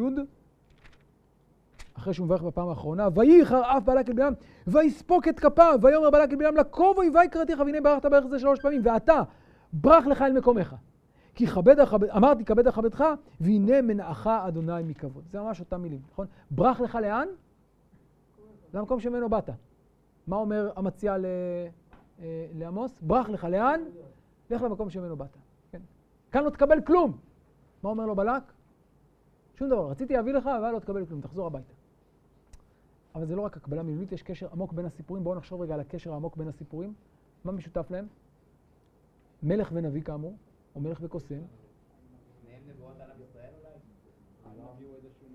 אחרי שהוא מברך בפעם האחרונה, וייחר אף בלק לבלעם, ויספוק את כפיו, ויאמר בלק לבלעם, לקוב אויבי קראתיך, והנה ברכת בערך זה שלוש פעמים, ואתה, ברח לך אל מקומך. כי כבד אכבד, אמרתי כבד אכבדך, והנה מנעך אדוני מכבוד. זה ממש אותם מילים, נכון? ברח לך לאן? למקום שממנו באת. מה אומר המציע אה, לעמוס? ברח לך לאן? לך למקום שממנו באת. כן. כאן לא תקבל כלום. מה אומר לו בלק? שום דבר. רציתי להביא לך, אבל לא תקבל כלום, תחזור הביתה. אבל זה לא רק הקבלה מילולית, יש קשר עמוק בין הסיפורים. בואו נחשוב רגע על הקשר העמוק בין הסיפורים. מה משותף להם? מלך ונביא כאמור, או מלך וקוסם.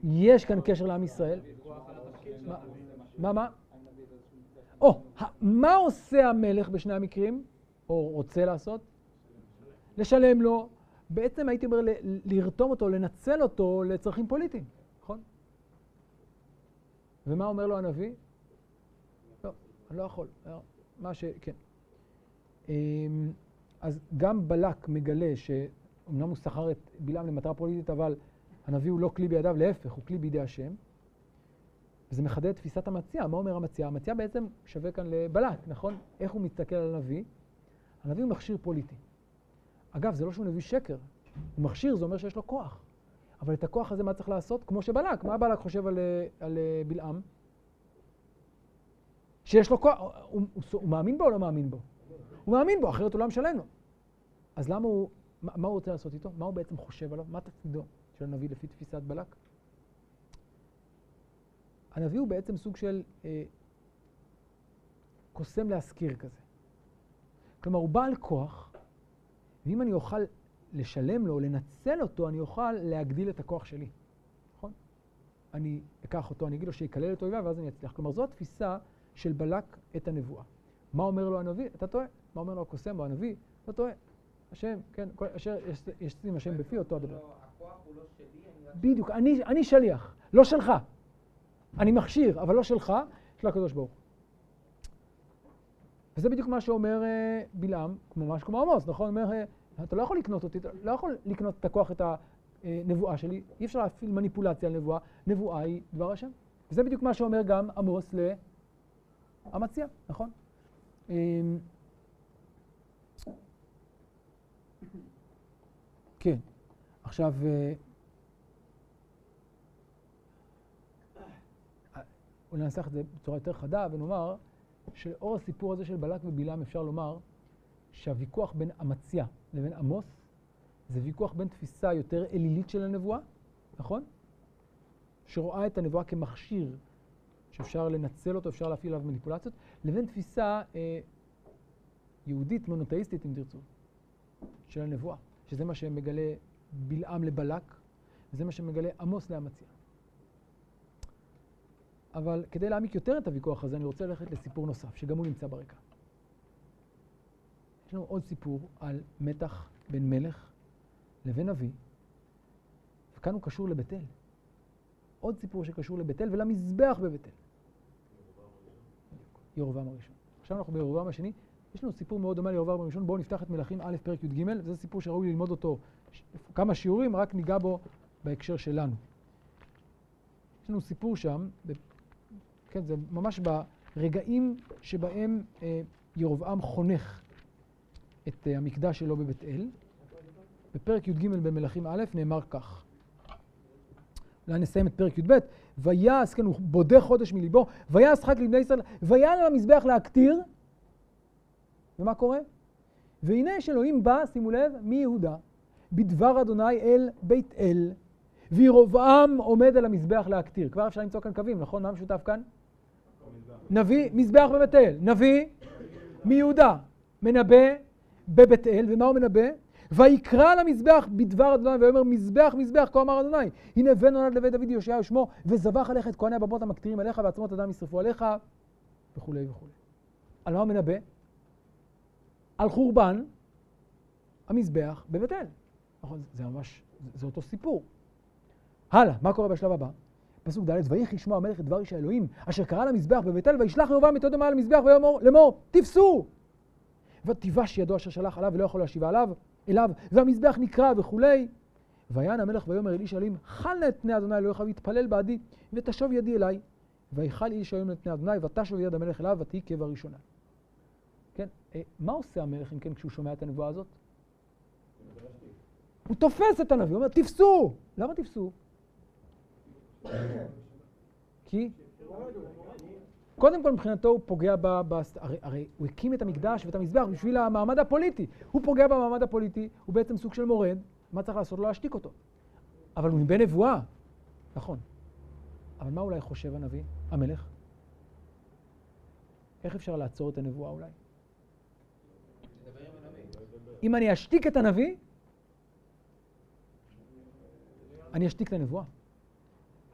יש כאן קשר לעם ישראל. מה, מה? או, מה עושה המלך בשני המקרים, או רוצה לעשות? לשלם לו. בעצם הייתי אומר לרתום אותו, לנצל אותו לצרכים פוליטיים? ומה אומר לו הנביא? לא, אני לא יכול. מה ש... כן. אמ, אז גם בלק מגלה שאומנם הוא שכר את בלעם למטרה פוליטית, אבל הנביא הוא לא כלי בידיו, להפך, הוא כלי בידי השם. וזה מחדד את תפיסת המציע. מה אומר המציע? המציע בעצם שווה כאן לבלק, נכון? איך הוא מסתכל על הנביא? הנביא הוא מכשיר פוליטי. אגב, זה לא שהוא נביא שקר. הוא מכשיר, זה אומר שיש לו כוח. אבל את הכוח הזה מה צריך לעשות? כמו שבלק. מה בלק חושב על, על בלעם? שיש לו כוח. הוא, הוא, הוא מאמין בו או לא מאמין בו? הוא מאמין בו, אחרת הוא לא לו. אז למה הוא, מה, מה הוא רוצה לעשות איתו? מה הוא בעצם חושב עליו? מה תפקידו של הנביא לפי תפיסת בלק? הנביא הוא בעצם סוג של אה, קוסם להשכיר כזה. כלומר, הוא בעל כוח, ואם אני אוכל לשלם לו, לנצל אותו, אני אוכל להגדיל את הכוח שלי, נכון? אני אקח אותו, אני אגיד לו שיקלל את אויביו, ואז אני אצליח. כלומר, זו התפיסה של בלק את הנבואה. מה אומר לו הנביא? אתה טועה. מה אומר לו הקוסם או הנביא? אתה טועה. השם, כן, כל, אשר יש שים השם בפי אותו הדבר. הכוח הוא לא שלי, בדיוק, אני, אני שליח, לא שלך. אני מכשיר, אבל לא שלך, של הקדוש ברוך הוא. וזה בדיוק מה שאומר uh, בלעם, ממש כמו עמוס, נכון? אומר, uh, אתה לא יכול לקנות אותי, אתה לא יכול לקנות את הכוח, את הנבואה שלי, אי אפשר להפעיל מניפולציה על נבואה, נבואה היא דבר השם. וזה בדיוק מה שאומר גם עמוס למציע, נכון? אמ, כן, עכשיו... אולי ננסח את זה בצורה יותר חדה ונאמר שלאור הסיפור הזה של בלק ובלעם אפשר לומר שהוויכוח בין אמציה לבין עמוס זה ויכוח בין תפיסה יותר אלילית של הנבואה, נכון? שרואה את הנבואה כמכשיר שאפשר לנצל אותו, אפשר להפעיל עליו מניפולציות, לבין תפיסה אה, יהודית, מונותאיסטית אם תרצו, של הנבואה, שזה מה שמגלה בלעם לבלק, וזה מה שמגלה עמוס לאמציה. אבל כדי להעמיק יותר את הוויכוח הזה, אני רוצה ללכת לסיפור נוסף, שגם הוא נמצא ברקע. יש לנו עוד סיפור על מתח בין מלך לבין אבי, וכאן הוא קשור לבית אל. עוד סיפור שקשור לבית אל ולמזבח בבית אל. ירובעם הראשון. עכשיו אנחנו בירובעם השני. יש לנו סיפור מאוד דומה לירובעם הראשון. בואו נפתח את מלכים א' פרק י"ג, וזה סיפור שראוי ללמוד אותו כמה שיעורים, רק ניגע בו בהקשר שלנו. יש לנו סיפור שם, כן, זה ממש ברגעים שבהם אה, ירבעם חונך את אה, המקדש שלו בבית אל. בפרק י"ג במלכים א' נאמר כך. אולי נסיים את פרק י"ב. ויעש, כן, הוא בודה חודש מליבו, ויעש חג לבני ישראל, ויעל על המזבח להקטיר. ומה קורה? והנה יש אלוהים בא, שימו לב, מיהודה, בדבר אדוני אל בית אל, וירבעם עומד על המזבח להקטיר. כבר אפשר למצוא כאן קווים, נכון? מה משותף כאן? נביא, מזבח בבית אל. נביא מיהודה, מנבא בבית אל, ומה הוא מנבא? ויקרא למזבח בדבר אדוני, ויאמר מזבח מזבח, כה אמר אדוני, הנה בן נולד לבית דוד יאשיהו שמו, וזבח עליך את כהני הבמות המקטירים עליך, ועצמות אדם ישרפו עליך, וכולי וכולי. על מה הוא מנבא? על חורבן המזבח בבית אל. נכון, זה ממש, זה, אותו סיפור. הלאה, מה קורה בשלב הבא? פסוק ד' ויחי ישמע המלך את דבר איש האלוהים, אשר קרא למזבח בבית אל, וישלח יהובם את ידו מעל המזבח ויאמר לאמור, תפסו! ותיבש ידו אשר שלח עליו ולא יכול להשיבה עליו, אליו, והמזבח נקרע וכולי. ויען המלך ויאמר אל איש האלוהים, חל נא את פני אדוני אלוהיך ויתפלל בעדי, ותשוב ידי אליי. ויכל איש האלוהים את פני אדוני, ותשוב יד המלך אליו, ותהי כבראשונה. כן, אה, מה עושה המלך אם כן כשהוא שומע את הנבואה הזאת? הוא תופס את הנביא, הוא אומר, תפסו! למה תפסו? כי קודם כל מבחינתו הוא פוגע ב... ב הרי, הרי הוא הקים את המקדש ואת המזבח בשביל המעמד הפוליטי. הוא פוגע במעמד הפוליטי, הוא בעצם סוג של מורד, מה צריך לעשות? לא להשתיק אותו. אבל הוא מבן נבואה, נכון. אבל מה אולי חושב הנביא, המלך? איך אפשר לעצור את הנבואה אולי? אם אני אשתיק את הנביא, אני אשתיק את הנבואה.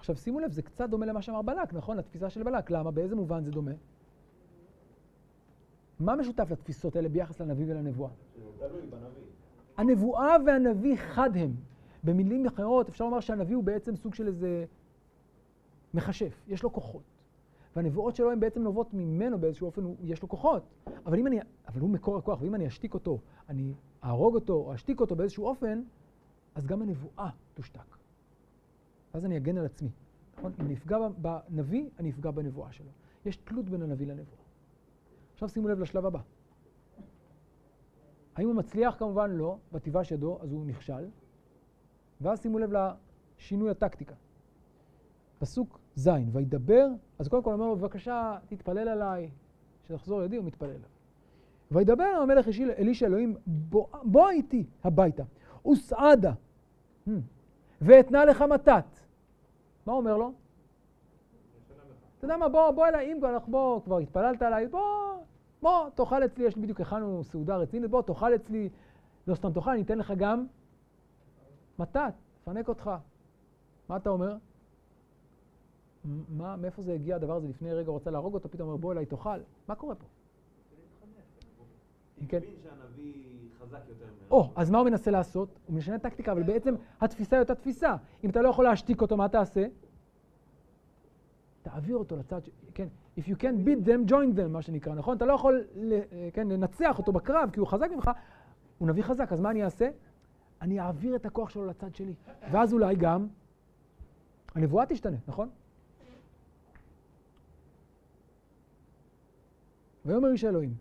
עכשיו שימו לב, זה קצת דומה למה שאמר בלק, נכון? לתפיסה של בלק. למה? באיזה מובן זה דומה? מה משותף לתפיסות האלה ביחס לנביא ולנבואה? הנבואה והנביא חד הם. במילים אחרות אפשר לומר שהנביא הוא בעצם סוג של איזה מכשף, יש לו כוחות. והנבואות שלו הן בעצם נובעות ממנו באיזשהו אופן, הוא, יש לו כוחות. אבל אם אני, אבל הוא מקור הכוח, ואם אני אשתיק אותו, אני אהרוג אותו או אשתיק אותו באיזשהו אופן, אז גם הנבואה תושתק. ואז אני אגן על עצמי. נכון? אם אני אפגע בנביא, אני אפגע בנבואה שלו. יש תלות בין הנביא לנבואה. עכשיו שימו לב לשלב הבא. האם הוא מצליח? כמובן לא, ותיבש ידו, אז הוא נכשל. ואז שימו לב לשינוי הטקטיקה. פסוק ז', וידבר, אז קודם כל אומר לו, בבקשה, תתפלל עליי, שתחזור ידי, הוא מתפלל. וידבר המלך אל איש אלוהים, בוא, בוא איתי הביתה, וסעדה, hmm. ואתנה לך מתת. מה אומר לו? אתה יודע מה, בוא, בוא אליי, אם כבר, בוא, כבר התפללת עליי, בוא, בוא, תאכל אצלי, יש לי בדיוק הכנו סעודה רצינית, בוא, תאכל אצלי, לא סתם תאכל, אני אתן לך גם מתת, אפנק אותך. מה אתה אומר? מה, מאיפה זה הגיע הדבר הזה? לפני רגע רוצה להרוג אותו, פתאום אומר, בוא אליי, תאכל. מה קורה פה? כן. או, אז מה הוא מנסה לעשות? הוא משנה טקטיקה, אבל בעצם התפיסה היא אותה תפיסה. אם אתה לא יכול להשתיק אותו, מה תעשה? תעביר אותו לצד. כן, If you can beat them, join them, מה שנקרא, נכון? אתה לא יכול, כן, לנצח אותו בקרב, כי הוא חזק ממך, הוא נביא חזק, אז מה אני אעשה? אני אעביר את הכוח שלו לצד שלי. ואז אולי גם הנבואה תשתנה, נכון? ויאמר איש האלוהים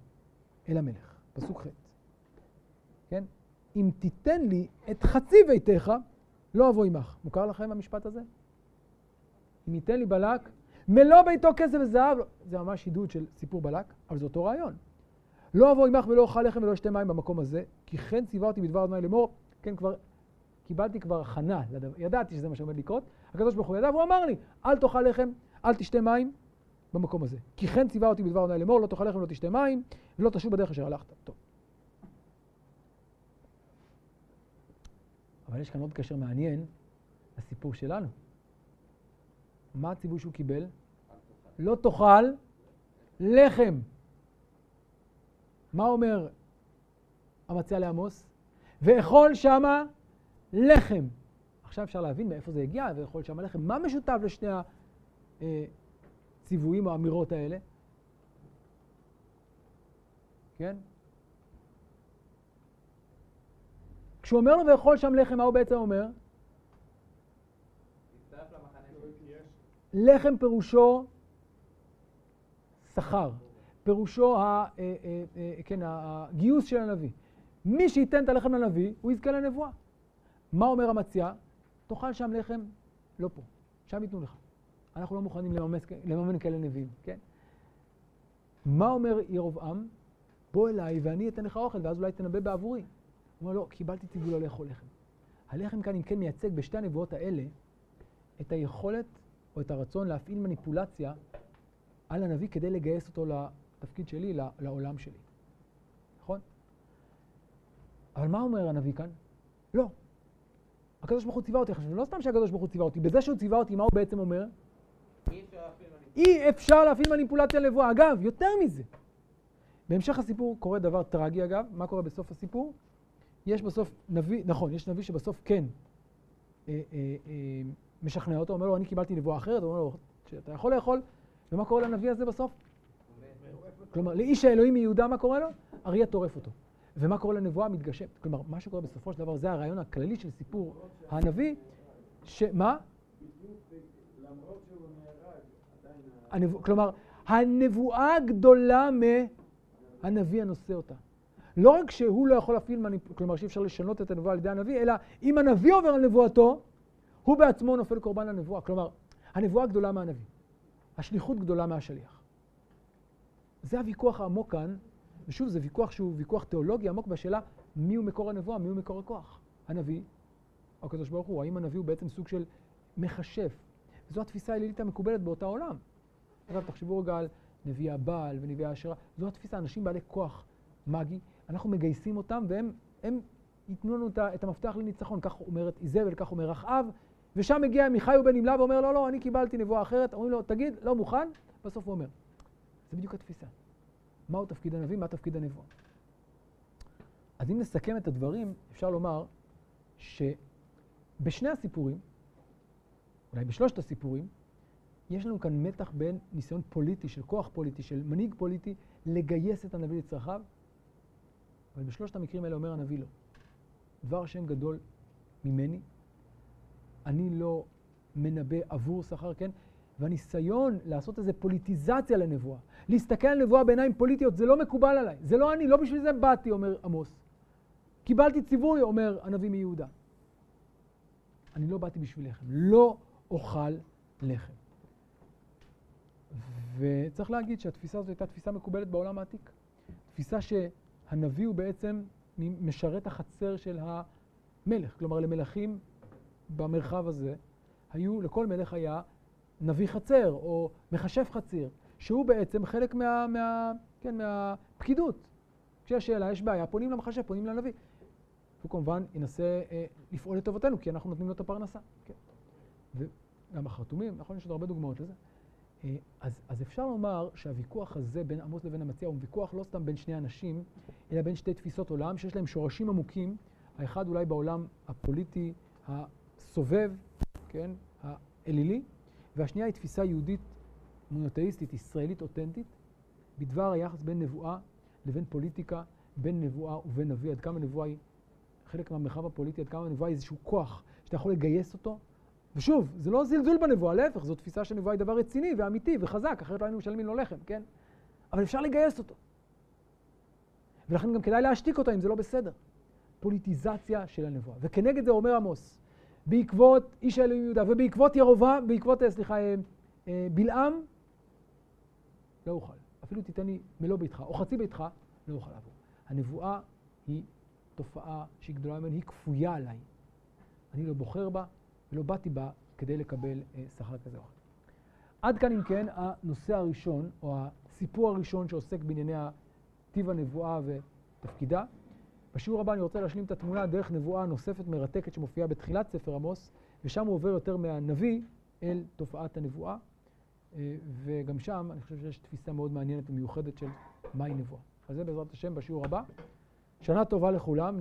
אל המלך, פסוק ח'? אם תיתן לי את חצי ביתך, לא אבוא עמך. מוכר לכם המשפט הזה? אם ייתן לי בלק מלוא ביתו כסף וזהב, זה ממש עידוד של סיפור בלק, אבל זה אותו רעיון. לא אבוא עמך ולא אוכל לחם ולא אשתה מים במקום הזה, כי כן ציווה אותי בדבר אדוני לאמור, כן כבר, קיבלתי כבר הכנה, ידעתי שזה מה שעומד לקרות, הקדוש ברוך הוא ידע, והוא אמר לי, אל תאכל לחם, אל תשתה מים במקום הזה. כי כן ציווה אותי בדבר אדוני לאמור, לא תאכל לחם ולא תשתה מים, ולא תשוב בדרך אשר הלכת. טוב. אבל יש כאן עוד קשר מעניין לסיפור שלנו. מה הציווי שהוא קיבל? לא תאכל לחם. מה אומר המציע לעמוס? ואכול שמה לחם. עכשיו אפשר להבין מאיפה זה הגיע, ואכול שמה לחם. מה משותף לשני הציוויים או האמירות האלה? כן? כשהוא אומר לו ואכול שם לחם, מה הוא בעצם אומר? לחם פירושו שכר, פירושו ה, אה, אה, אה, כן, הגיוס של הנביא. מי שייתן את הלחם לנביא, הוא יזכה לנבואה. מה אומר המציע? תאכל שם לחם, לא פה, שם ייתנו לך. אנחנו לא מוכנים לממן כאלה נביאים, כן? מה אומר ירבעם? בוא אליי ואני אתן לך אוכל, ואז אולי תנבא בעבורי. הוא אומר, לא, קיבלתי ציווי לא לאכול לחם. הלחם כאן, אם כן, מייצג בשתי הנבואות האלה את היכולת או את הרצון להפעיל מניפולציה על הנביא כדי לגייס אותו לתפקיד שלי, לעולם שלי. נכון? אבל מה אומר הנביא כאן? לא. הקדוש ברוך הוא ציווה אותי. עכשיו, לא סתם שהקדוש ברוך הוא ציווה אותי, בזה שהוא ציווה אותי, מה הוא בעצם אומר? אי אפשר להפעיל מניפולציה. לנבואה. אגב, יותר מזה. בהמשך הסיפור קורה דבר טרגי אגב, מה קורה בסוף הסיפור? יש בסוף נביא, נכון, יש נביא שבסוף כן אה, אה, אה, משכנע אותו, אומר לו, אני קיבלתי נבואה אחרת, הוא אומר לו, אתה יכול לאכול, ומה קורה לנביא הזה בסוף? כלומר, לאיש האלוהים מיהודה, מה קורה לו? אריה טורף אותו. ומה קורה לנבואה? מתגשם. כלומר, מה שקורה בסופו של דבר, זה הרעיון הכללי של סיפור הנביא, שמה? כלומר, הנבואה גדולה מהנביא הנושא אותה. לא רק שהוא לא יכול להפעיל. כלומר שאי אפשר לשנות את הנבואה על ידי הנביא, אלא אם הנביא עובר על נבואתו, הוא בעצמו נופל קורבן לנבואה. כלומר, הנבואה גדולה מהנביא. השליחות גדולה מהשליח. זה הוויכוח העמוק כאן, ושוב, זה ויכוח שהוא ויכוח תיאולוגי עמוק בשאלה מיהו מקור הנבואה, מיהו מקור הכוח. הנביא, או הקדוש ברוך הוא, האם הנביא הוא בעצם סוג של מכשף. וזו התפיסה האלילית המקובלת באותה עולם. אגב, תחשבו רגע על נביאי הבעל ונביאי האשרה. זו התפיסה, אנשים בעלי כוח מגי, אנחנו מגייסים אותם והם הם ייתנו לנו את המפתח לניצחון. כך אומרת איזבל, כך אומר אחאב, ושם מגיע עמיחי ובן נמלה ואומר, לא, לא, אני קיבלתי נבואה אחרת. אומרים לו, תגיד, לא מוכן? בסוף הוא אומר. זה בדיוק התפיסה. מהו תפקיד הנביא, מה תפקיד הנבואה. אז אם נסכם את הדברים, אפשר לומר שבשני הסיפורים, אולי בשלושת הסיפורים, יש לנו כאן מתח בין ניסיון פוליטי, של כוח פוליטי, של מנהיג פוליטי, לגייס את הנביא לצרכיו, אבל בשלושת המקרים האלה אומר הנביא לא. דבר השם גדול ממני, אני לא מנבא עבור שכר, כן? והניסיון לעשות איזו פוליטיזציה לנבואה, להסתכל על נבואה בעיניים פוליטיות, זה לא מקובל עליי. זה לא אני, לא בשביל זה באתי, אומר עמוס. קיבלתי ציווי, אומר הנביא מיהודה. אני לא באתי בשביל לחם. לא אוכל לחם. וצריך להגיד שהתפיסה הזאת הייתה תפיסה מקובלת בעולם העתיק. תפיסה שהנביא הוא בעצם משרת החצר של המלך. כלומר, למלכים במרחב הזה, היו, לכל מלך היה נביא חצר, או מכשף חציר, שהוא בעצם חלק מה, מה, כן, מהפקידות. כשיש שאלה, יש בעיה, פונים למכשף, פונים לנביא. הוא כמובן ינסה אה, לפעול לטובתנו, כי אנחנו נותנים לו את הפרנסה. כן. וגם החרטומים, נכון, יש עוד הרבה דוגמאות לזה. אה, אז, אז אפשר לומר שהוויכוח הזה בין עמוס לבין המציע הוא ויכוח לא סתם בין שני אנשים, אלא בין שתי תפיסות עולם שיש להם שורשים עמוקים, האחד אולי בעולם הפוליטי הסובב, כן, האלילי, והשנייה היא תפיסה יהודית מונותאיסטית, ישראלית אותנטית, בדבר היחס בין נבואה לבין פוליטיקה, בין נבואה ובין נביא, עד כמה נבואה היא חלק מהמרחב הפוליטי, עד כמה נבואה היא איזשהו כוח שאתה יכול לגייס אותו. ושוב, זה לא זלזול בנבואה, להפך, זו תפיסה שנבואה היא דבר רציני ואמיתי וחזק, אחרת לא היינו משלמים לו לחם, כן? אבל אפשר לגייס אותו. ולכן גם כדאי להשתיק אותו אם זה לא בסדר. פוליטיזציה של הנבואה. וכנגד זה אומר עמוס, בעקבות איש האלוהים יהודה ובעקבות ירובעם, בעקבות, סליחה, בלעם, לא אוכל. אפילו תיתן לי מלוא ביתך או חצי ביתך, לא אוכל לעבור. הנבואה היא תופעה שהיא גדולה ממני, היא כפויה עליי. אני לא בוחר בה ולא באתי בה כדי לקבל אה, שכר כזה או אחר. עד כאן אם כן הנושא הראשון, או הסיפור הראשון שעוסק בענייני טיב הנבואה ותפקידה. בשיעור הבא אני רוצה להשלים את התמונה דרך נבואה נוספת מרתקת שמופיעה בתחילת ספר עמוס, ושם הוא עובר יותר מהנביא אל תופעת הנבואה, וגם שם אני חושב שיש תפיסה מאוד מעניינת ומיוחדת של מהי נבואה. אז זה בעזרת השם בשיעור הבא. שנה טובה לכולם.